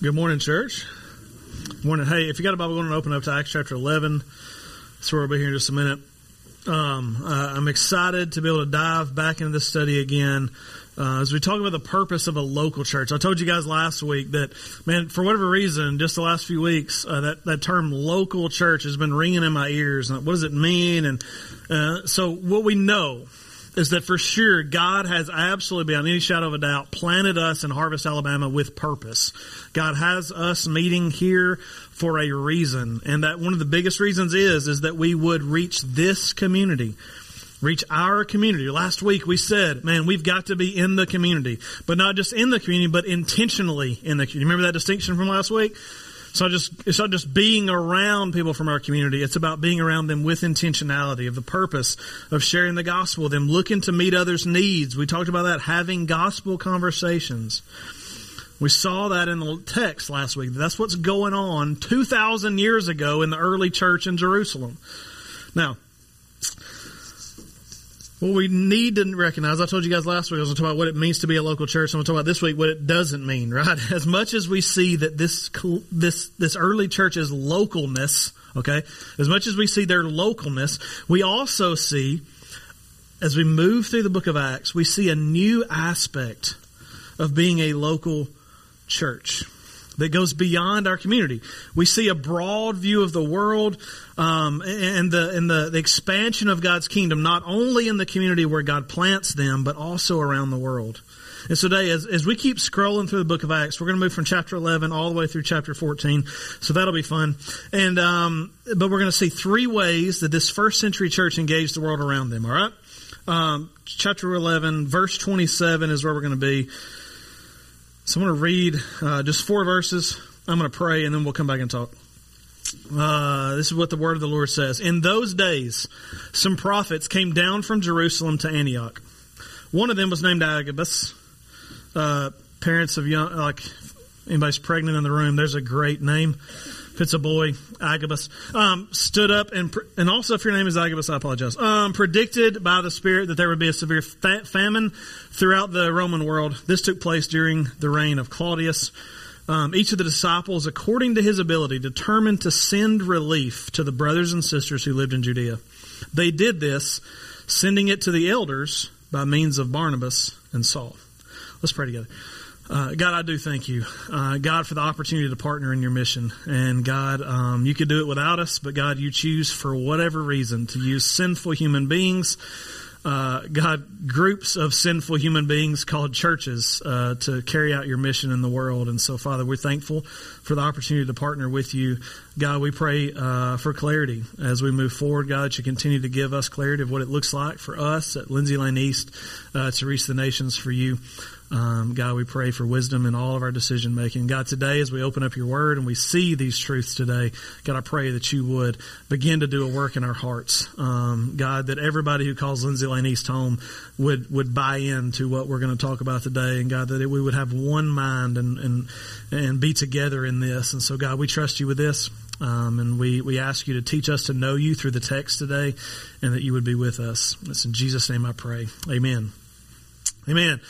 Good morning, church. Morning. Hey, if you got a Bible, go and open up to Acts chapter 11. That's where we'll be here in just a minute. Um, uh, I'm excited to be able to dive back into this study again uh, as we talk about the purpose of a local church. I told you guys last week that, man, for whatever reason, just the last few weeks, uh, that, that term local church has been ringing in my ears. What does it mean? And uh, so what we know is that for sure God has absolutely, beyond any shadow of a doubt, planted us in Harvest, Alabama with purpose. God has us meeting here for a reason. And that one of the biggest reasons is, is that we would reach this community. Reach our community. Last week we said, man, we've got to be in the community. But not just in the community, but intentionally in the community. Remember that distinction from last week? It's not just it's not just being around people from our community. It's about being around them with intentionality of the purpose of sharing the gospel, them looking to meet others' needs. We talked about that, having gospel conversations. We saw that in the text last week. That's what's going on 2,000 years ago in the early church in Jerusalem. Now, what we need to recognize, I told you guys last week, I was going to talk about what it means to be a local church. I'm going to talk about this week what it doesn't mean, right? As much as we see that this, this, this early church's localness, okay, as much as we see their localness, we also see, as we move through the book of Acts, we see a new aspect of being a local church that goes beyond our community. We see a broad view of the world um, and, the, and the, the expansion of God's kingdom, not only in the community where God plants them, but also around the world. And so today, as, as we keep scrolling through the book of Acts, we're going to move from chapter 11 all the way through chapter 14. So that'll be fun. And, um, but we're going to see three ways that this first century church engaged the world around them, all right? Um, chapter 11, verse 27 is where we're going to be. So I'm going to read uh, just four verses. I'm going to pray, and then we'll come back and talk. Uh, this is what the word of the Lord says. In those days, some prophets came down from Jerusalem to Antioch. One of them was named Agabus. Uh, parents of young, like anybody's pregnant in the room, there's a great name. If it's a boy, Agabus, um, stood up and, and also if your name is Agabus, I apologize, um, predicted by the Spirit that there would be a severe fa- famine throughout the Roman world. This took place during the reign of Claudius. Um, each of the disciples, according to his ability, determined to send relief to the brothers and sisters who lived in Judea. They did this, sending it to the elders by means of Barnabas and Saul. Let's pray together. Uh, God, I do thank you, uh, God, for the opportunity to partner in your mission. And God, um, you could do it without us, but God, you choose for whatever reason to use sinful human beings. Uh, God, groups of sinful human beings called churches uh, to carry out your mission in the world. And so, Father, we're thankful for the opportunity to partner with you. God, we pray uh, for clarity as we move forward. God, that you continue to give us clarity of what it looks like for us at Lindsay Lane East uh, to reach the nations for you. Um, God, we pray for wisdom in all of our decision making. God, today as we open up your word and we see these truths today, God, I pray that you would begin to do a work in our hearts. Um, God, that everybody who calls Lindsay Lane East home would, would buy into what we're going to talk about today. And God, that we would have one mind and, and, and be together in this. And so God, we trust you with this. Um, and we, we ask you to teach us to know you through the text today and that you would be with us. It's in Jesus' name I pray. Amen. Amen.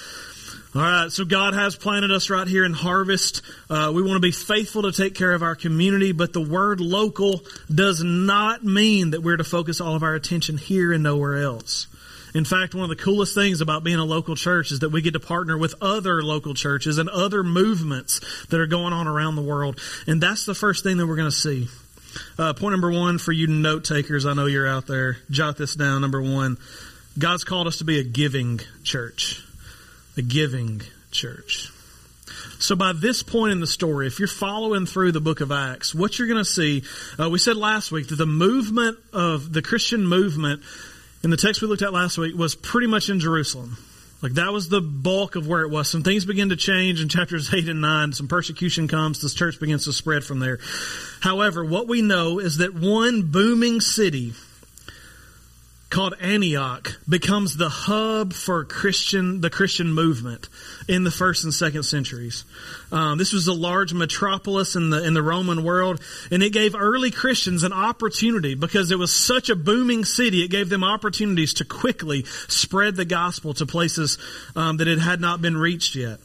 All right, so God has planted us right here in Harvest. Uh, we want to be faithful to take care of our community, but the word local does not mean that we're to focus all of our attention here and nowhere else. In fact, one of the coolest things about being a local church is that we get to partner with other local churches and other movements that are going on around the world. And that's the first thing that we're going to see. Uh, point number one for you note takers, I know you're out there. Jot this down. Number one, God's called us to be a giving church the giving church. So by this point in the story, if you're following through the book of Acts, what you're going to see, uh, we said last week that the movement of the Christian movement in the text we looked at last week was pretty much in Jerusalem. Like that was the bulk of where it was. Some things begin to change in chapters 8 and 9. Some persecution comes. This church begins to spread from there. However, what we know is that one booming city called Antioch becomes the hub for Christian, the Christian movement in the first and second centuries. Um, this was a large metropolis in the in the Roman world, and it gave early Christians an opportunity because it was such a booming city. It gave them opportunities to quickly spread the gospel to places um, that it had not been reached yet.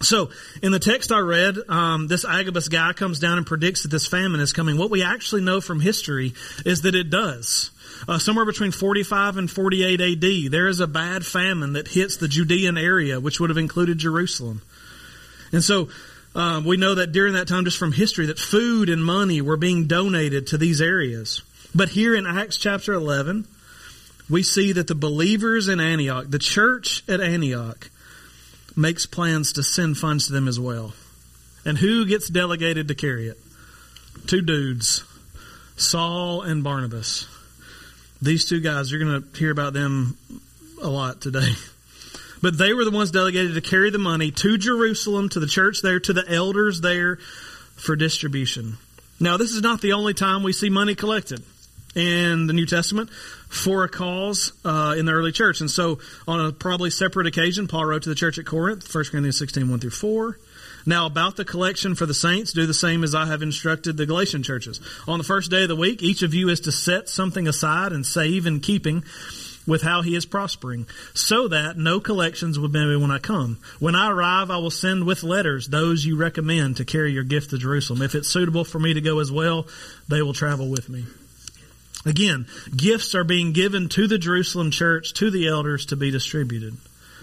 So, in the text I read, um, this Agabus guy comes down and predicts that this famine is coming. What we actually know from history is that it does. Uh, somewhere between 45 and 48 AD, there is a bad famine that hits the Judean area, which would have included Jerusalem. And so, um, we know that during that time, just from history, that food and money were being donated to these areas. But here in Acts chapter 11, we see that the believers in Antioch, the church at Antioch, makes plans to send funds to them as well. And who gets delegated to carry it? Two dudes, Saul and Barnabas. These two guys, you're going to hear about them a lot today. But they were the ones delegated to carry the money to Jerusalem, to the church there, to the elders there for distribution. Now, this is not the only time we see money collected in the New Testament for a cause uh, in the early church. And so, on a probably separate occasion, Paul wrote to the church at Corinth, 1 Corinthians 16, 1 through 4. Now, about the collection for the saints, do the same as I have instructed the Galatian churches. On the first day of the week, each of you is to set something aside and save in keeping with how he is prospering, so that no collections will be when I come. When I arrive, I will send with letters those you recommend to carry your gift to Jerusalem. If it's suitable for me to go as well, they will travel with me. Again, gifts are being given to the Jerusalem church, to the elders to be distributed.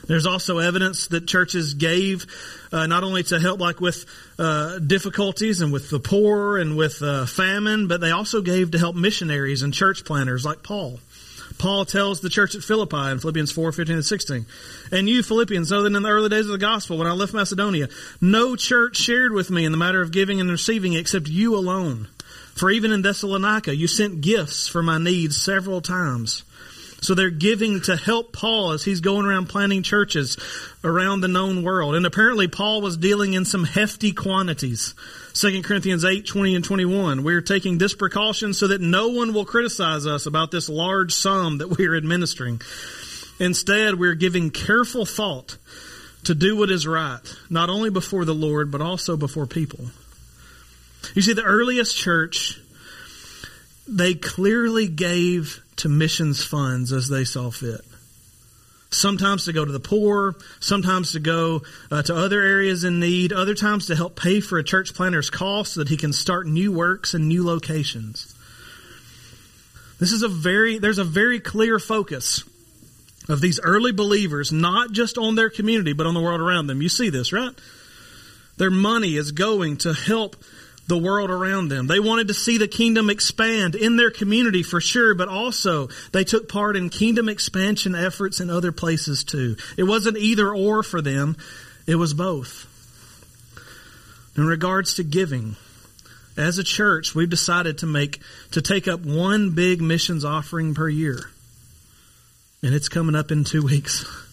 There's also evidence that churches gave uh, not only to help like with uh, difficulties and with the poor and with uh, famine, but they also gave to help missionaries and church planters like Paul. Paul tells the church at Philippi in Philippians 4, 15 and 16. And you Philippians know that in the early days of the gospel, when I left Macedonia, no church shared with me in the matter of giving and receiving except you alone. For even in Thessalonica, you sent gifts for my needs several times. So they're giving to help Paul as he's going around planting churches around the known world. And apparently Paul was dealing in some hefty quantities. 2 Corinthians 8, 20 and 21. We're taking this precaution so that no one will criticize us about this large sum that we are administering. Instead, we're giving careful thought to do what is right, not only before the Lord, but also before people. You see, the earliest church, they clearly gave to missions funds as they saw fit. Sometimes to go to the poor, sometimes to go uh, to other areas in need, other times to help pay for a church planter's cost so that he can start new works and new locations. This is a very, there's a very clear focus of these early believers, not just on their community, but on the world around them. You see this, right? Their money is going to help the world around them. They wanted to see the kingdom expand in their community for sure, but also they took part in kingdom expansion efforts in other places too. It wasn't either or for them, it was both. In regards to giving, as a church, we've decided to make, to take up one big missions offering per year. And it's coming up in two weeks.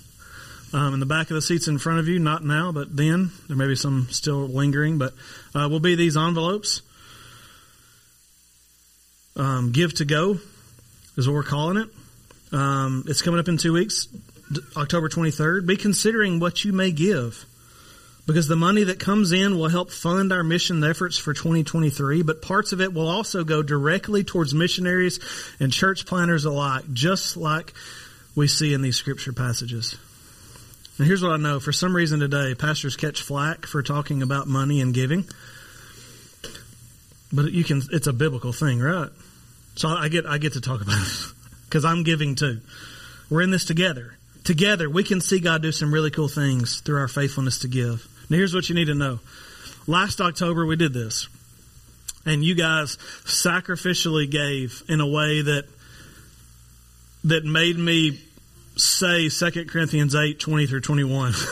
Um, in the back of the seats in front of you, not now, but then. There may be some still lingering, but uh, will be these envelopes. Um, Give to Go is what we're calling it. Um, it's coming up in two weeks, October 23rd. Be considering what you may give because the money that comes in will help fund our mission efforts for 2023, but parts of it will also go directly towards missionaries and church planters alike, just like we see in these scripture passages. And here's what I know. For some reason today, pastors catch flack for talking about money and giving. But you can, it's a biblical thing, right? So I get, I get to talk about it because I'm giving too. We're in this together. Together, we can see God do some really cool things through our faithfulness to give. Now here's what you need to know. Last October, we did this. And you guys sacrificially gave in a way that, that made me say 2 Corinthians 8, 20 through 21.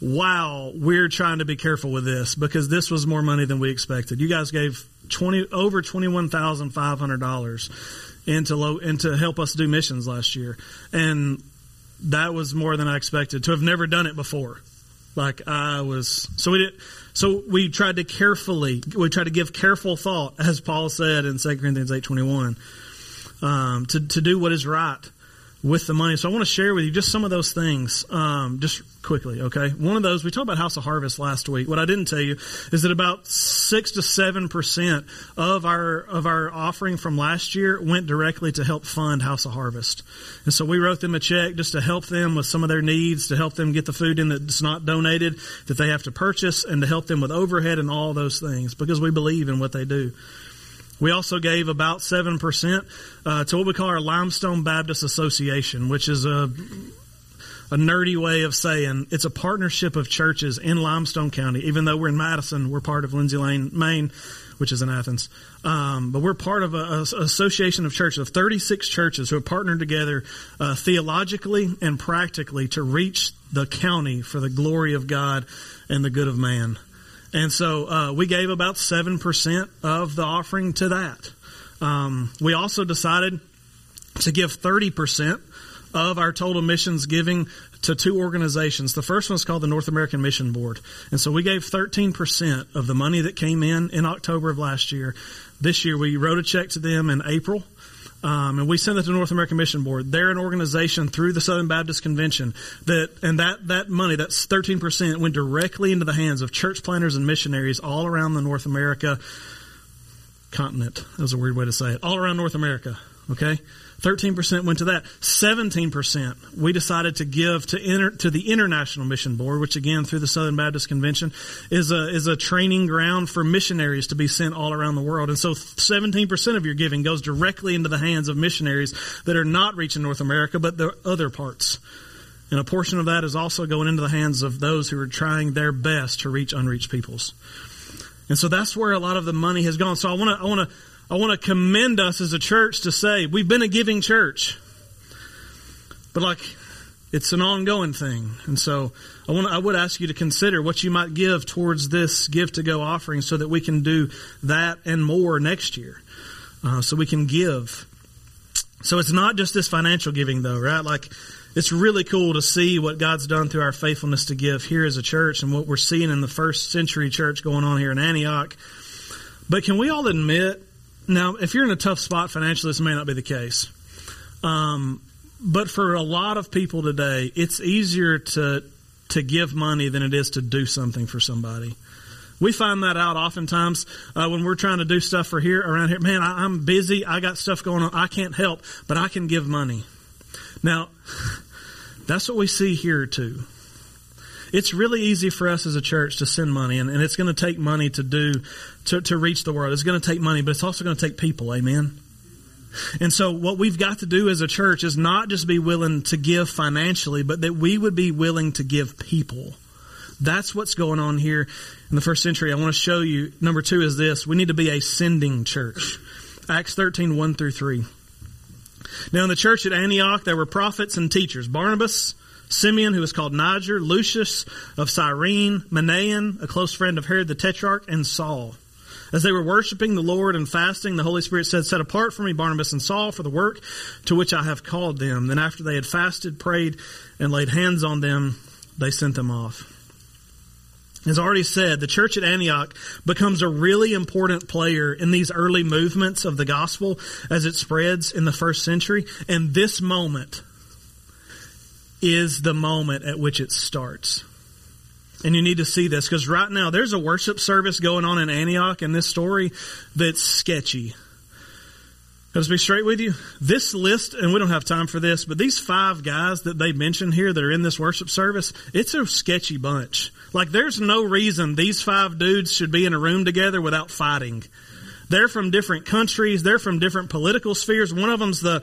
wow, we're trying to be careful with this because this was more money than we expected. You guys gave 20, over $21,500 into low, into help us do missions last year. And that was more than I expected to have never done it before. Like I was, so we did, so we tried to carefully, we tried to give careful thought, as Paul said in 2 Corinthians 8, 21, um, to, to do what is right with the money. So I want to share with you just some of those things, um, just quickly. Okay, one of those we talked about House of Harvest last week. What I didn't tell you is that about six to seven percent of our of our offering from last year went directly to help fund House of Harvest, and so we wrote them a check just to help them with some of their needs, to help them get the food in that's not donated that they have to purchase, and to help them with overhead and all those things because we believe in what they do. We also gave about 7% uh, to what we call our Limestone Baptist Association, which is a, a nerdy way of saying it's a partnership of churches in Limestone County. Even though we're in Madison, we're part of Lindsay Lane, Main, which is in Athens. Um, but we're part of an association of churches, of 36 churches who have partnered together uh, theologically and practically to reach the county for the glory of God and the good of man. And so uh, we gave about 7% of the offering to that. Um, we also decided to give 30% of our total missions giving to two organizations. The first one is called the North American Mission Board. And so we gave 13% of the money that came in in October of last year. This year we wrote a check to them in April um, and we send it to the North American Mission Board. They're an organization through the Southern Baptist Convention that, and that, that money, that's 13%, went directly into the hands of church planters and missionaries all around the North America continent. That was a weird way to say it. All around North America. Okay? 13% went to that. 17% we decided to give to inter, to the International Mission Board, which again through the Southern Baptist Convention is a is a training ground for missionaries to be sent all around the world. And so 17% of your giving goes directly into the hands of missionaries that are not reaching North America, but the other parts. And a portion of that is also going into the hands of those who are trying their best to reach unreached peoples. And so that's where a lot of the money has gone. So I want to I want to I want to commend us as a church to say we've been a giving church. But like it's an ongoing thing. And so I want I would ask you to consider what you might give towards this give to go offering so that we can do that and more next year. Uh, so we can give. So it's not just this financial giving though, right? Like it's really cool to see what God's done through our faithfulness to give here as a church and what we're seeing in the first century church going on here in Antioch. But can we all admit now, if you're in a tough spot financially, this may not be the case. Um, but for a lot of people today, it's easier to to give money than it is to do something for somebody. We find that out oftentimes uh, when we're trying to do stuff for here around here. Man, I, I'm busy. I got stuff going on. I can't help, but I can give money. Now, that's what we see here too it's really easy for us as a church to send money, and, and it's going to take money to do to, to reach the world. It's going to take money, but it's also going to take people. Amen. And so, what we've got to do as a church is not just be willing to give financially, but that we would be willing to give people. That's what's going on here in the first century. I want to show you. Number two is this we need to be a sending church. Acts 13, 1 through 3. Now, in the church at Antioch, there were prophets and teachers Barnabas, Simeon, who was called Niger, Lucius of Cyrene, Manaen, a close friend of Herod the Tetrarch, and Saul. As they were worshiping the Lord and fasting, the Holy Spirit said, Set apart for me Barnabas and Saul for the work to which I have called them. Then after they had fasted, prayed, and laid hands on them, they sent them off. As already said, the church at Antioch becomes a really important player in these early movements of the gospel as it spreads in the first century. And this moment is the moment at which it starts. And you need to see this because right now there's a worship service going on in Antioch in this story that's sketchy. Let's be straight with you. This list, and we don't have time for this, but these five guys that they mentioned here that are in this worship service, it's a sketchy bunch. Like there's no reason these five dudes should be in a room together without fighting. They're from different countries. They're from different political spheres. One of them's the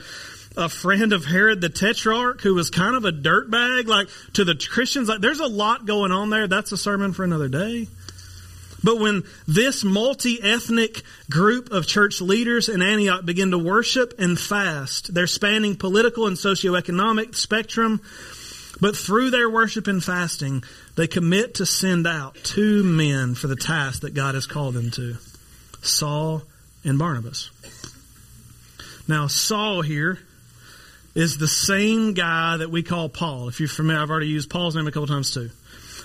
a friend of Herod the Tetrarch who was kind of a dirtbag, like to the Christians. Like, there's a lot going on there. That's a sermon for another day. But when this multi ethnic group of church leaders in Antioch begin to worship and fast, they're spanning political and socioeconomic spectrum. But through their worship and fasting, they commit to send out two men for the task that God has called them to Saul and Barnabas. Now, Saul here is the same guy that we call Paul. If you're familiar, I've already used Paul's name a couple times too.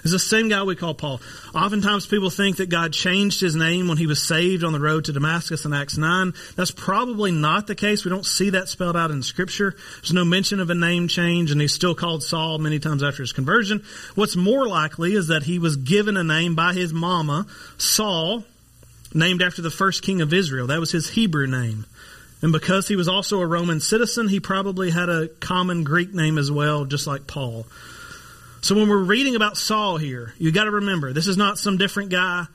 It's the same guy we call Paul. Oftentimes people think that God changed his name when he was saved on the road to Damascus in Acts 9. That's probably not the case. We don't see that spelled out in Scripture. There's no mention of a name change, and he's still called Saul many times after his conversion. What's more likely is that he was given a name by his mama, Saul, named after the first king of Israel. That was his Hebrew name. And because he was also a Roman citizen, he probably had a common Greek name as well, just like Paul. So when we're reading about Saul here, you got to remember this is not some different guy.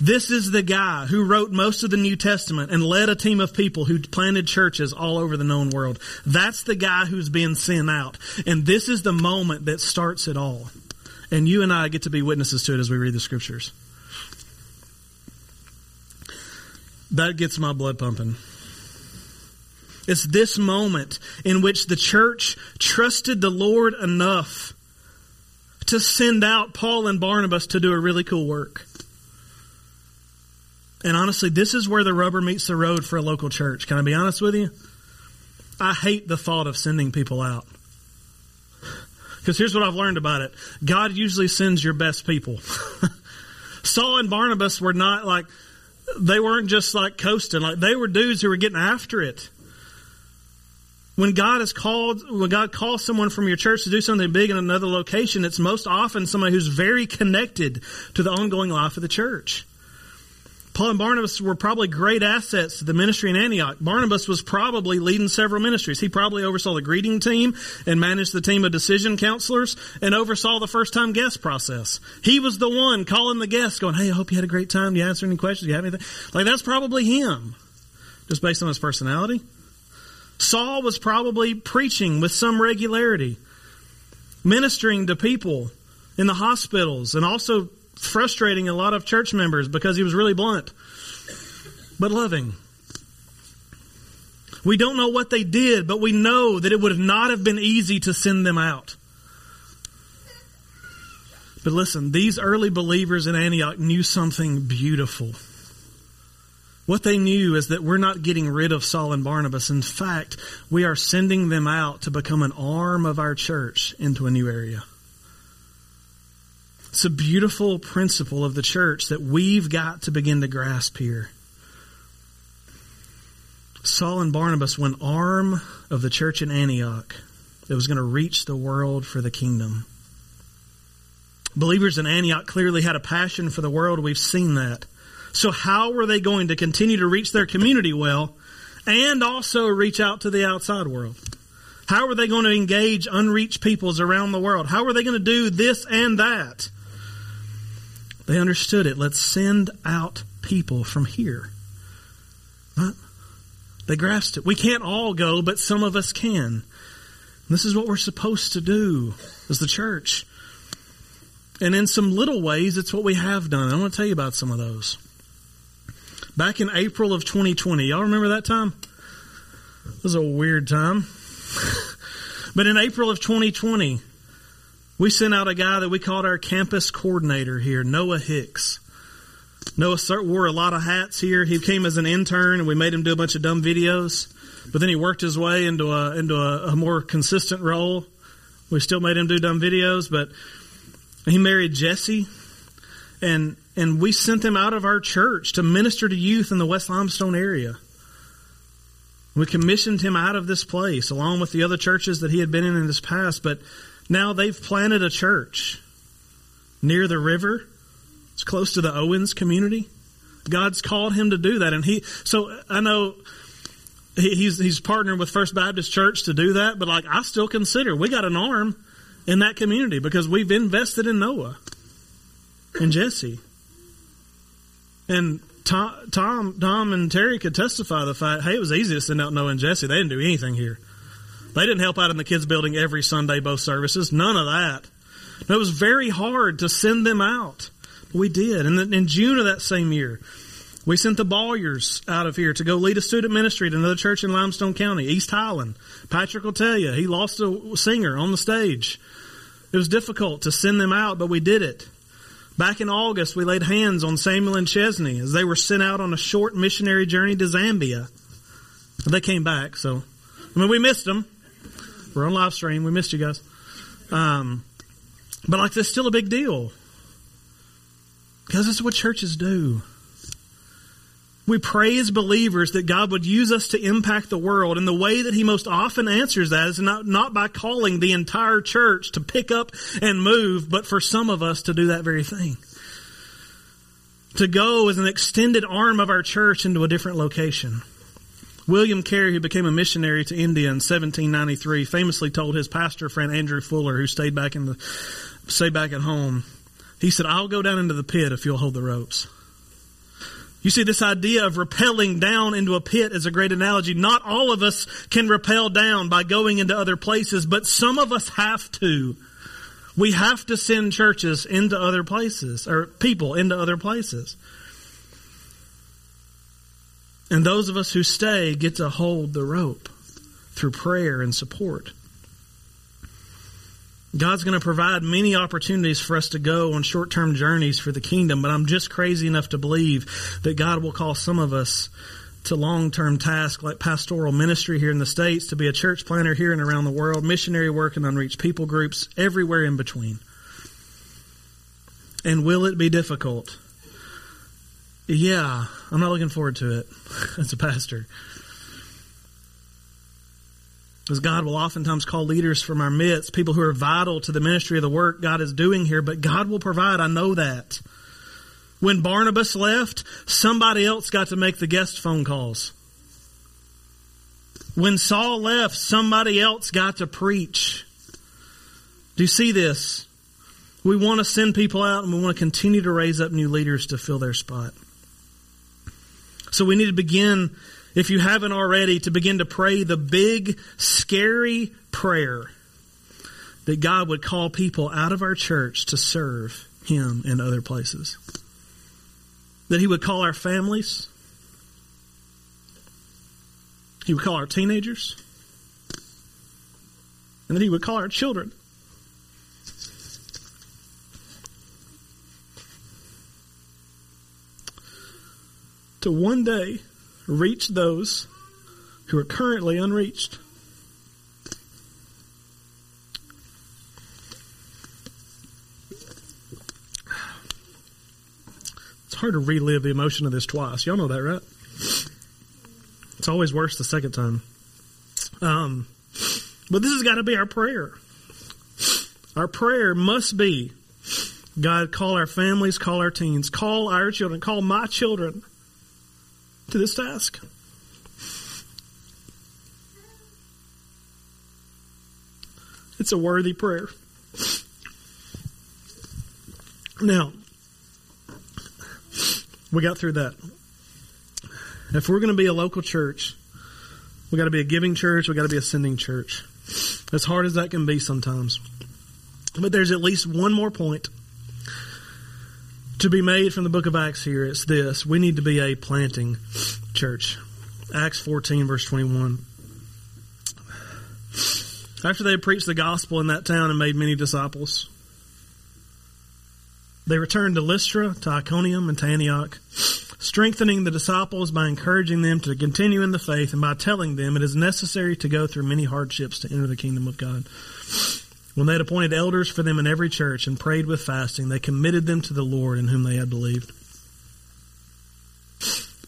This is the guy who wrote most of the New Testament and led a team of people who planted churches all over the known world. That's the guy who's being sent out. And this is the moment that starts it all. And you and I get to be witnesses to it as we read the scriptures. That gets my blood pumping. It's this moment in which the church trusted the Lord enough to send out Paul and Barnabas to do a really cool work. And honestly, this is where the rubber meets the road for a local church. Can I be honest with you? I hate the thought of sending people out. Because here's what I've learned about it God usually sends your best people. Saul and Barnabas were not like, they weren't just like coasting. Like, they were dudes who were getting after it. When God has called, when God calls someone from your church to do something big in another location, it's most often somebody who's very connected to the ongoing life of the church. Paul and Barnabas were probably great assets to the ministry in Antioch. Barnabas was probably leading several ministries. He probably oversaw the greeting team and managed the team of decision counselors and oversaw the first time guest process. He was the one calling the guests going, Hey, I hope you had a great time. Do you answer any questions? Do you have anything? Like that's probably him. Just based on his personality. Saul was probably preaching with some regularity, ministering to people in the hospitals, and also frustrating a lot of church members because he was really blunt, but loving. We don't know what they did, but we know that it would not have been easy to send them out. But listen, these early believers in Antioch knew something beautiful. What they knew is that we're not getting rid of Saul and Barnabas. In fact, we are sending them out to become an arm of our church into a new area. It's a beautiful principle of the church that we've got to begin to grasp here. Saul and Barnabas were an arm of the church in Antioch that was going to reach the world for the kingdom. Believers in Antioch clearly had a passion for the world. We've seen that. So how were they going to continue to reach their community well and also reach out to the outside world? How were they going to engage unreached peoples around the world? How were they going to do this and that? They understood it. Let's send out people from here. They grasped it. We can't all go, but some of us can. this is what we're supposed to do as the church. And in some little ways, it's what we have done. I want to tell you about some of those. Back in April of 2020, y'all remember that time? It was a weird time. but in April of 2020, we sent out a guy that we called our campus coordinator here, Noah Hicks. Noah wore a lot of hats here. He came as an intern, and we made him do a bunch of dumb videos. But then he worked his way into a into a, a more consistent role. We still made him do dumb videos, but he married Jesse, and and we sent them out of our church to minister to youth in the West Limestone area. We commissioned him out of this place along with the other churches that he had been in in his past, but now they've planted a church near the river. It's close to the Owens community. God's called him to do that, and he. So I know he's he's partnering with First Baptist Church to do that, but like I still consider we got an arm in that community because we've invested in Noah and Jesse. And Tom, Tom, Tom and Terry could testify the fact, hey, it was easy to send out Noah and Jesse. They didn't do anything here. They didn't help out in the kids' building every Sunday, both services. None of that. It was very hard to send them out. But we did. And in June of that same year, we sent the Bolyers out of here to go lead a student ministry at another church in Limestone County, East Highland. Patrick will tell you, he lost a singer on the stage. It was difficult to send them out, but we did it. Back in August, we laid hands on Samuel and Chesney as they were sent out on a short missionary journey to Zambia. They came back, so I mean we missed them. We're on live stream. We missed you guys. Um, but like, that's still a big deal. Because that's what churches do. We pray as believers that God would use us to impact the world, and the way that He most often answers that is not, not by calling the entire church to pick up and move, but for some of us to do that very thing. To go as an extended arm of our church into a different location. William Carey, who became a missionary to India in 1793, famously told his pastor friend Andrew Fuller, who stayed back in the, stayed back at home, he said, I'll go down into the pit if you'll hold the ropes. You see, this idea of rappelling down into a pit is a great analogy. Not all of us can rappel down by going into other places, but some of us have to. We have to send churches into other places, or people into other places. And those of us who stay get to hold the rope through prayer and support. God's going to provide many opportunities for us to go on short term journeys for the kingdom, but I'm just crazy enough to believe that God will call some of us to long term tasks like pastoral ministry here in the States, to be a church planter here and around the world, missionary work and unreached people groups, everywhere in between. And will it be difficult? Yeah, I'm not looking forward to it as a pastor. God will oftentimes call leaders from our midst, people who are vital to the ministry of the work God is doing here, but God will provide. I know that. When Barnabas left, somebody else got to make the guest phone calls. When Saul left, somebody else got to preach. Do you see this? We want to send people out and we want to continue to raise up new leaders to fill their spot. So we need to begin if you haven't already, to begin to pray the big, scary prayer that God would call people out of our church to serve Him in other places. That He would call our families, He would call our teenagers, and that He would call our children. To one day reach those who are currently unreached. It's hard to relive the emotion of this twice. Y'all know that, right? It's always worse the second time. Um, but this has got to be our prayer. Our prayer must be God, call our families, call our teens, call our children, call my children to this task. It's a worthy prayer. Now, we got through that. If we're going to be a local church, we got to be a giving church, we got to be a sending church. As hard as that can be sometimes. But there's at least one more point to be made from the book of Acts here. It's this we need to be a planting church. Acts 14, verse 21. After they had preached the gospel in that town and made many disciples, they returned to Lystra, to Iconium, and to Antioch, strengthening the disciples by encouraging them to continue in the faith and by telling them it is necessary to go through many hardships to enter the kingdom of God. When they had appointed elders for them in every church and prayed with fasting, they committed them to the Lord in whom they had believed.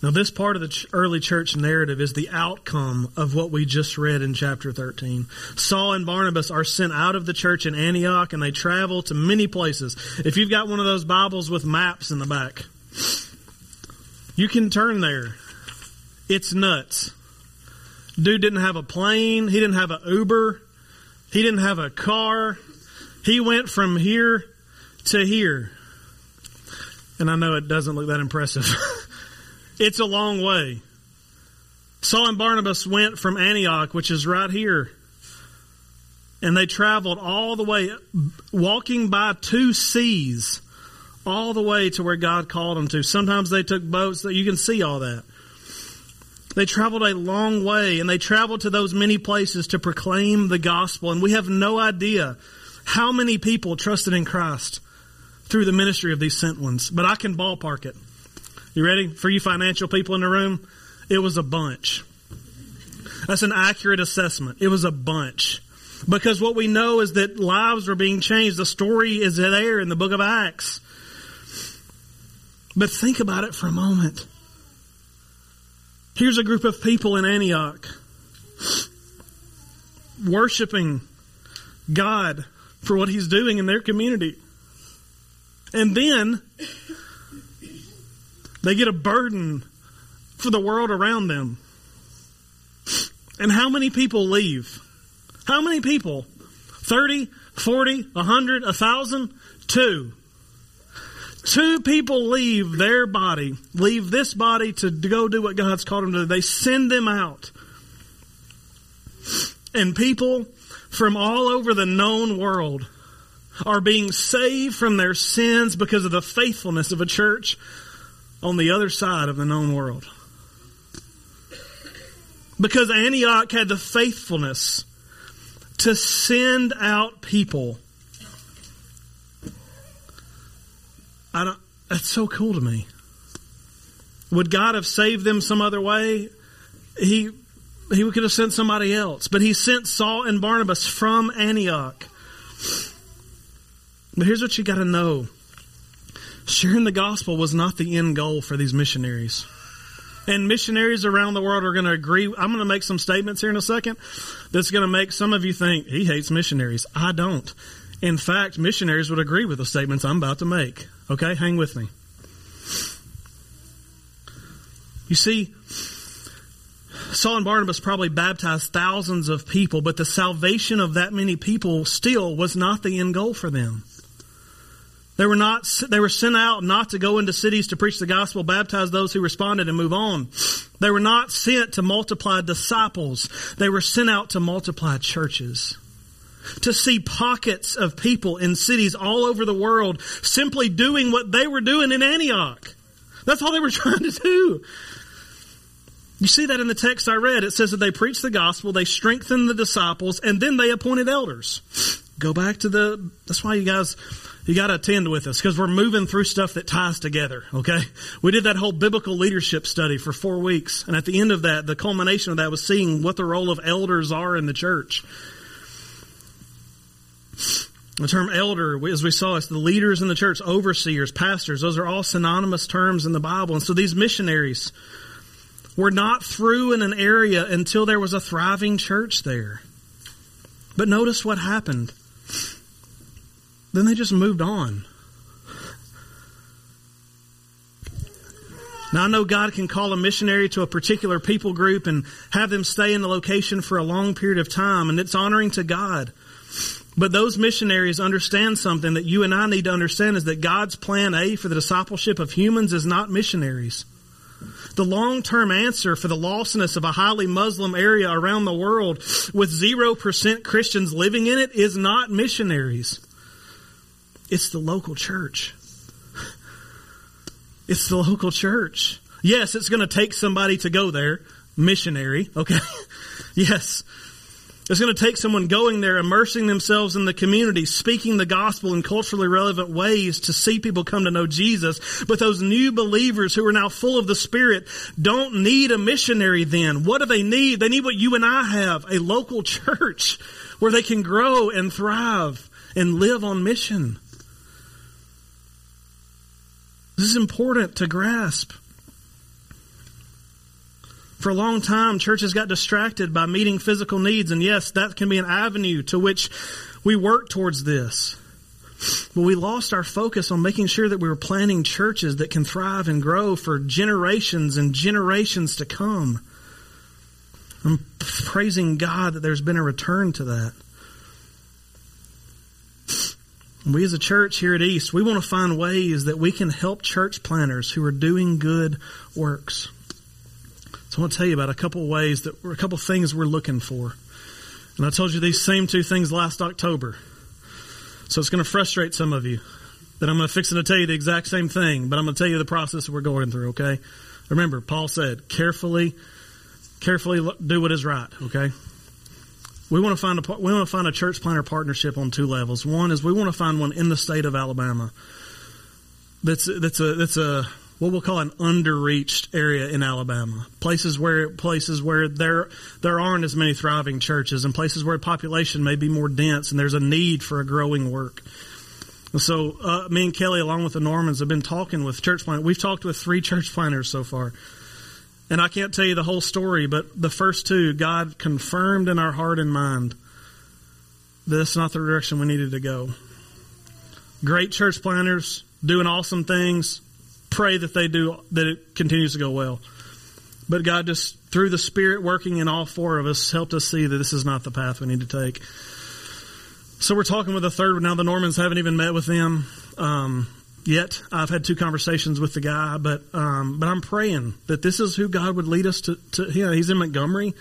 Now, this part of the early church narrative is the outcome of what we just read in chapter 13. Saul and Barnabas are sent out of the church in Antioch and they travel to many places. If you've got one of those Bibles with maps in the back, you can turn there. It's nuts. Dude didn't have a plane, he didn't have an Uber. He didn't have a car. He went from here to here. And I know it doesn't look that impressive. it's a long way. Saul and Barnabas went from Antioch, which is right here, and they traveled all the way, walking by two seas, all the way to where God called them to. Sometimes they took boats that you can see all that. They traveled a long way and they traveled to those many places to proclaim the gospel. And we have no idea how many people trusted in Christ through the ministry of these sent ones. But I can ballpark it. You ready? For you financial people in the room, it was a bunch. That's an accurate assessment. It was a bunch. Because what we know is that lives were being changed. The story is there in the book of Acts. But think about it for a moment. Here's a group of people in Antioch worshiping God for what He's doing in their community. And then they get a burden for the world around them. And how many people leave? How many people? 30, 40, 100, 1,000? Two. Two people leave their body, leave this body to go do what God's called them to do. They send them out. And people from all over the known world are being saved from their sins because of the faithfulness of a church on the other side of the known world. Because Antioch had the faithfulness to send out people. I don't, that's so cool to me. Would God have saved them some other way? He he could have sent somebody else, but he sent Saul and Barnabas from Antioch. But here's what you got to know sharing the gospel was not the end goal for these missionaries. And missionaries around the world are going to agree. I'm going to make some statements here in a second that's going to make some of you think he hates missionaries. I don't. In fact, missionaries would agree with the statements I'm about to make. Okay, hang with me. You see, Saul and Barnabas probably baptized thousands of people, but the salvation of that many people still was not the end goal for them. They were not, they were sent out not to go into cities to preach the gospel, baptize those who responded and move on. They were not sent to multiply disciples. They were sent out to multiply churches. To see pockets of people in cities all over the world simply doing what they were doing in Antioch. That's all they were trying to do. You see that in the text I read. It says that they preached the gospel, they strengthened the disciples, and then they appointed elders. Go back to the, that's why you guys, you got to attend with us because we're moving through stuff that ties together. Okay. We did that whole biblical leadership study for four weeks. And at the end of that, the culmination of that was seeing what the role of elders are in the church. The term elder, as we saw, it's the leaders in the church, overseers, pastors. Those are all synonymous terms in the Bible. And so these missionaries were not through in an area until there was a thriving church there. But notice what happened. Then they just moved on. Now I know God can call a missionary to a particular people group and have them stay in the location for a long period of time, and it's honoring to God. But those missionaries understand something that you and I need to understand is that God's plan A for the discipleship of humans is not missionaries. The long-term answer for the lostness of a highly Muslim area around the world with 0% Christians living in it is not missionaries. It's the local church. It's the local church. Yes, it's going to take somebody to go there. Missionary, okay? yes. It's going to take someone going there, immersing themselves in the community, speaking the gospel in culturally relevant ways to see people come to know Jesus. But those new believers who are now full of the Spirit don't need a missionary then. What do they need? They need what you and I have, a local church where they can grow and thrive and live on mission. This is important to grasp. For a long time, churches got distracted by meeting physical needs, and yes, that can be an avenue to which we work towards this. But we lost our focus on making sure that we were planting churches that can thrive and grow for generations and generations to come. I'm praising God that there's been a return to that. We as a church here at East, we want to find ways that we can help church planters who are doing good works. So I want to tell you about a couple ways that a couple things we're looking for. And I told you these same two things last October. So it's going to frustrate some of you that I'm going to fix it to tell you the exact same thing, but I'm going to tell you the process we're going through, okay? Remember, Paul said, carefully, carefully do what is right, okay? We want to find a we want to find a church planter partnership on two levels. One is we want to find one in the state of Alabama. That's that's a that's a what we'll call an underreached area in Alabama. Places where places where there there aren't as many thriving churches and places where population may be more dense and there's a need for a growing work. So, uh, me and Kelly, along with the Normans, have been talking with church planters. We've talked with three church planters so far. And I can't tell you the whole story, but the first two, God confirmed in our heart and mind that that's not the direction we needed to go. Great church planters, doing awesome things. Pray that they do, that it continues to go well. But God just, through the Spirit working in all four of us, helped us see that this is not the path we need to take. So we're talking with a third. Now the Normans haven't even met with them um, yet. I've had two conversations with the guy, but um, but I'm praying that this is who God would lead us to. to you know, he's in Montgomery,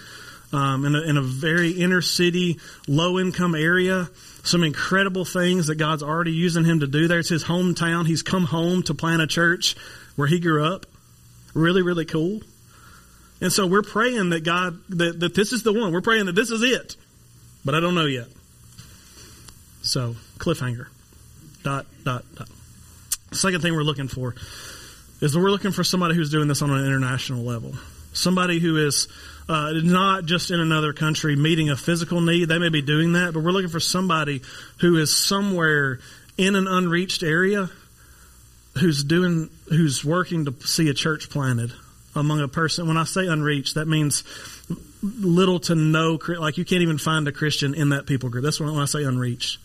um, in, a, in a very inner city, low income area. Some incredible things that God's already using him to do there. It's his hometown. He's come home to plant a church where he grew up. Really, really cool. And so we're praying that God, that, that this is the one. We're praying that this is it. But I don't know yet. So, cliffhanger. Dot, dot, dot. Second thing we're looking for is that we're looking for somebody who's doing this on an international level. Somebody who is uh, not just in another country meeting a physical need. They may be doing that, but we're looking for somebody who is somewhere in an unreached area who's doing, who's working to see a church planted among a person. When I say unreached, that means little to no, like you can't even find a Christian in that people group. That's when I say unreached.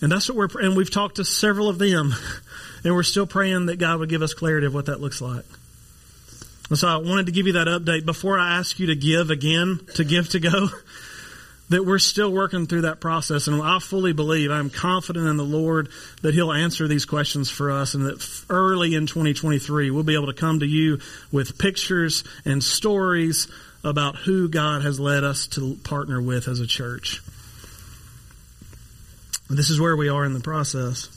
And that's what we're, and we've talked to several of them, and we're still praying that God would give us clarity of what that looks like. And so I wanted to give you that update before I ask you to give again, to give to go, that we're still working through that process. And I fully believe, I'm confident in the Lord that He'll answer these questions for us and that early in 2023, we'll be able to come to you with pictures and stories about who God has led us to partner with as a church. This is where we are in the process.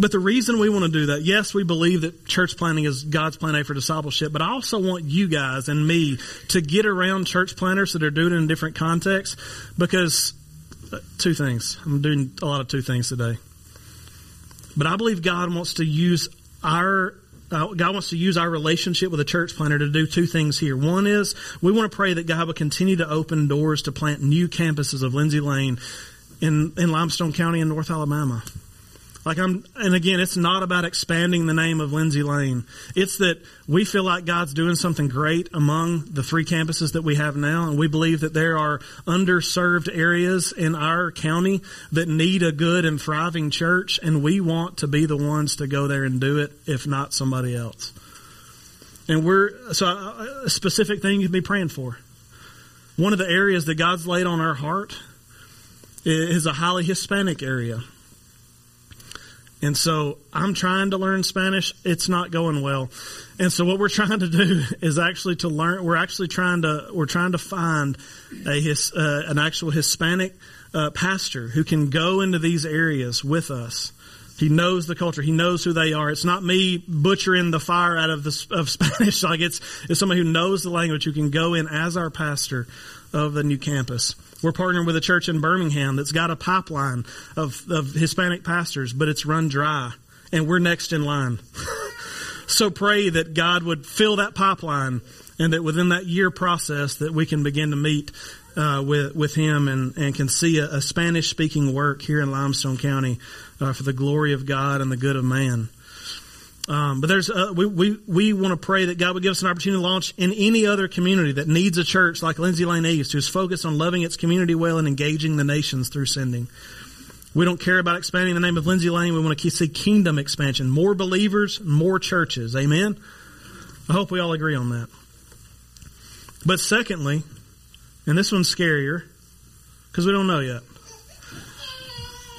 But the reason we want to do that, yes, we believe that church planting is God's plan A for discipleship, but I also want you guys and me to get around church planters that are doing it in different contexts because uh, two things. I'm doing a lot of two things today. But I believe God wants to use our uh, God wants to use our relationship with a church planter to do two things here. One is we want to pray that God will continue to open doors to plant new campuses of Lindsay Lane in, in Limestone County in North Alabama. Like I'm, and again, it's not about expanding the name of Lindsay Lane. It's that we feel like God's doing something great among the three campuses that we have now, and we believe that there are underserved areas in our county that need a good and thriving church, and we want to be the ones to go there and do it, if not somebody else. And we're, so uh, a specific thing you can be praying for. One of the areas that God's laid on our heart is a highly Hispanic area. And so I'm trying to learn Spanish. It's not going well. And so what we're trying to do is actually to learn, we're actually trying to, we're trying to find a, his, uh, an actual Hispanic uh, pastor who can go into these areas with us. He knows the culture. He knows who they are. It's not me butchering the fire out of the, of Spanish. Like it's, it's somebody who knows the language who can go in as our pastor of the new campus. We're partnering with a church in Birmingham that's got a pipeline of, of Hispanic pastors, but it's run dry, and we're next in line. so pray that God would fill that pipeline, and that within that year process, that we can begin to meet uh, with with Him and and can see a, a Spanish speaking work here in Limestone County uh, for the glory of God and the good of man. Um, but there's uh, we we we want to pray that God would give us an opportunity to launch in any other community that needs a church like Lindsay Lane East, who's focused on loving its community well and engaging the nations through sending. We don't care about expanding the name of Lindsay Lane. We want to see kingdom expansion, more believers, more churches. Amen. I hope we all agree on that. But secondly, and this one's scarier because we don't know yet.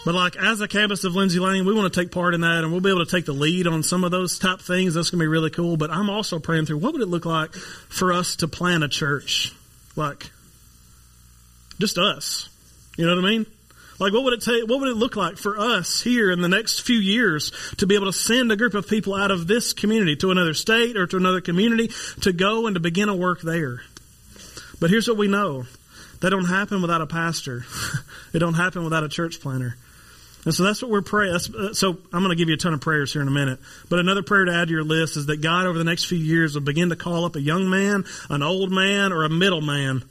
But like as a campus of Lindsay Lane, we want to take part in that and we'll be able to take the lead on some of those type things. That's going to be really cool. But I'm also praying through what would it look like for us to plant a church? Like just us. You know what I mean? Like what would it take, what would it look like for us here in the next few years to be able to send a group of people out of this community to another state or to another community to go and to begin a work there? But here's what we know. That don't happen without a pastor. it don't happen without a church planter. And so that's what we're praying. Uh, so I'm going to give you a ton of prayers here in a minute. But another prayer to add to your list is that God over the next few years will begin to call up a young man, an old man, or a middle man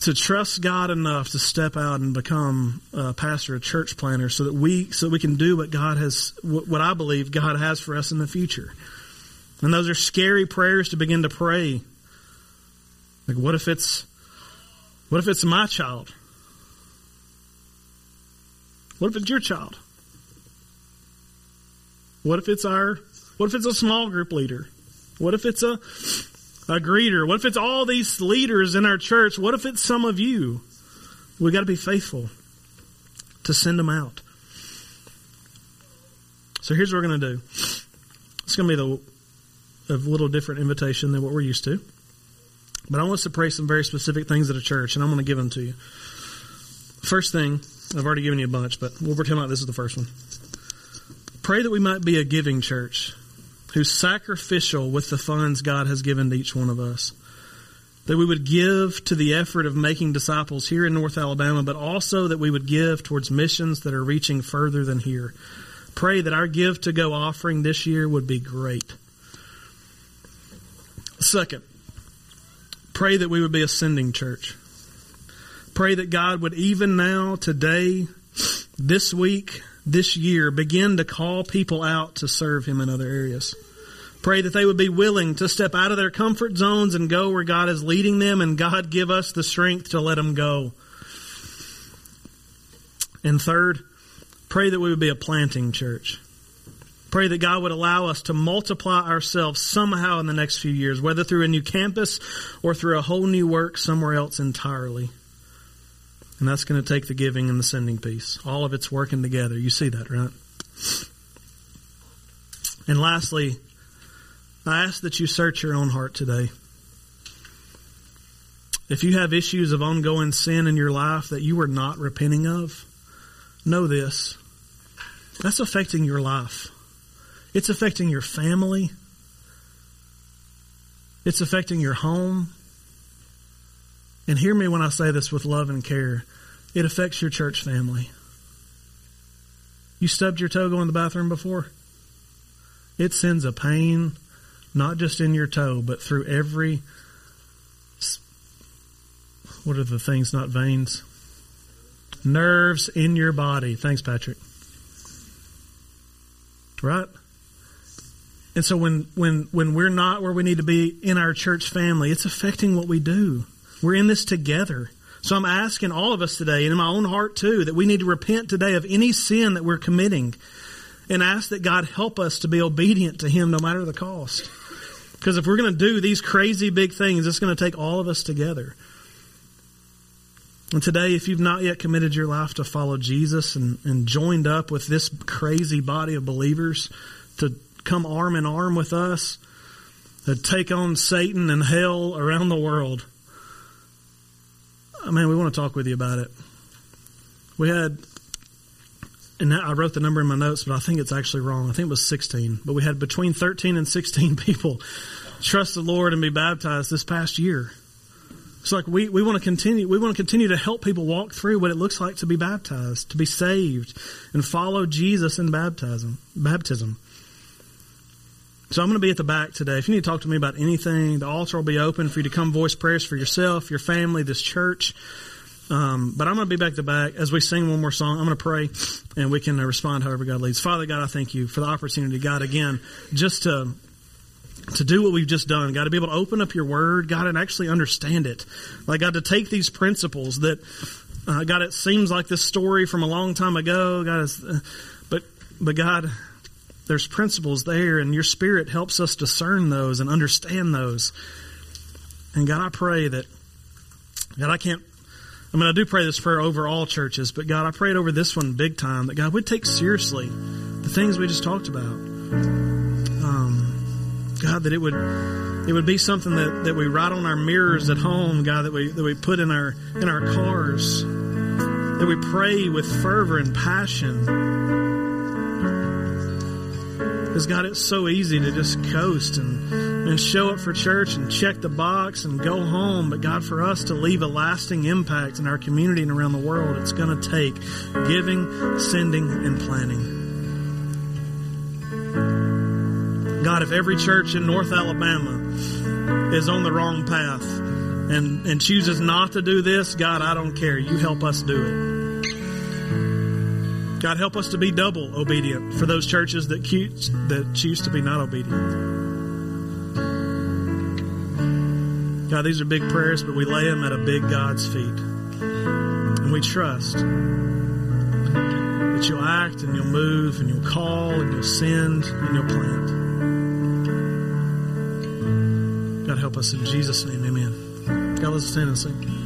to trust God enough to step out and become a pastor, a church planter, so that we so we can do what God has, what I believe God has for us in the future. And those are scary prayers to begin to pray. Like, what if it's, what if it's my child? What if it's your child? What if it's our, what if it's a small group leader? What if it's a, a greeter? What if it's all these leaders in our church? What if it's some of you? We got to be faithful to send them out. So here's what we're going to do. It's going to be the a little different invitation than what we're used to. But I want us to pray some very specific things at a church, and I'm going to give them to you. First thing, I've already given you a bunch, but we'll pretend like this is the first one. Pray that we might be a giving church who's sacrificial with the funds God has given to each one of us. That we would give to the effort of making disciples here in North Alabama, but also that we would give towards missions that are reaching further than here. Pray that our give to go offering this year would be great. Second, pray that we would be a sending church. Pray that God would even now, today, this week, this year, begin to call people out to serve Him in other areas. Pray that they would be willing to step out of their comfort zones and go where God is leading them, and God give us the strength to let them go. And third, pray that we would be a planting church. Pray that God would allow us to multiply ourselves somehow in the next few years, whether through a new campus or through a whole new work somewhere else entirely. And that's going to take the giving and the sending piece. All of it's working together. You see that, right? And lastly, I ask that you search your own heart today. If you have issues of ongoing sin in your life that you are not repenting of, know this. That's affecting your life. It's affecting your family. It's affecting your home. And hear me when I say this with love and care. It affects your church family. You stubbed your toe going to the bathroom before? It sends a pain, not just in your toe, but through every. What are the things, not veins? Nerves in your body. Thanks, Patrick. Right? And so when, when, when we're not where we need to be in our church family, it's affecting what we do. We're in this together. So I'm asking all of us today, and in my own heart too, that we need to repent today of any sin that we're committing and ask that God help us to be obedient to Him no matter the cost. Because if we're going to do these crazy big things, it's going to take all of us together. And today, if you've not yet committed your life to follow Jesus and, and joined up with this crazy body of believers to come arm in arm with us to take on Satan and hell around the world. Uh, I mean, we want to talk with you about it. We had, and I wrote the number in my notes, but I think it's actually wrong. I think it was 16. But we had between 13 and 16 people trust the Lord and be baptized this past year. It's like we, we want to continue we want to continue to help people walk through what it looks like to be baptized, to be saved, and follow Jesus in baptism. Baptism. So I'm going to be at the back today. If you need to talk to me about anything, the altar will be open for you to come voice prayers for yourself, your family, this church. Um, but I'm going to be back to back as we sing one more song. I'm going to pray and we can uh, respond however God leads. Father God, I thank you for the opportunity, God, again, just to to do what we've just done, God, to be able to open up your word, God, and actually understand it. Like, God, to take these principles that, uh, God, it seems like this story from a long time ago, God, is, uh, but, but God, there's principles there, and your Spirit helps us discern those and understand those. And God, I pray that, God, I can't, I mean, I do pray this prayer over all churches, but God, I pray it over this one big time that God would take seriously the things we just talked about. Um, God, that it would, it would be something that, that we write on our mirrors at home, God, that we, that we put in our, in our cars, that we pray with fervor and passion because God, it's so easy to just coast and, and show up for church and check the box and go home. But God, for us to leave a lasting impact in our community and around the world, it's going to take giving, sending, and planting. God, if every church in North Alabama is on the wrong path, and, and chooses not to do this, God, I don't care. You help us do it. God, help us to be double obedient for those churches that choose, that choose to be not obedient. God, these are big prayers, but we lay them at a big God's feet. And we trust that you'll act and you'll move and you'll call and you'll send and you'll plant. God, help us in Jesus' name. Amen. God, let's stand and sing.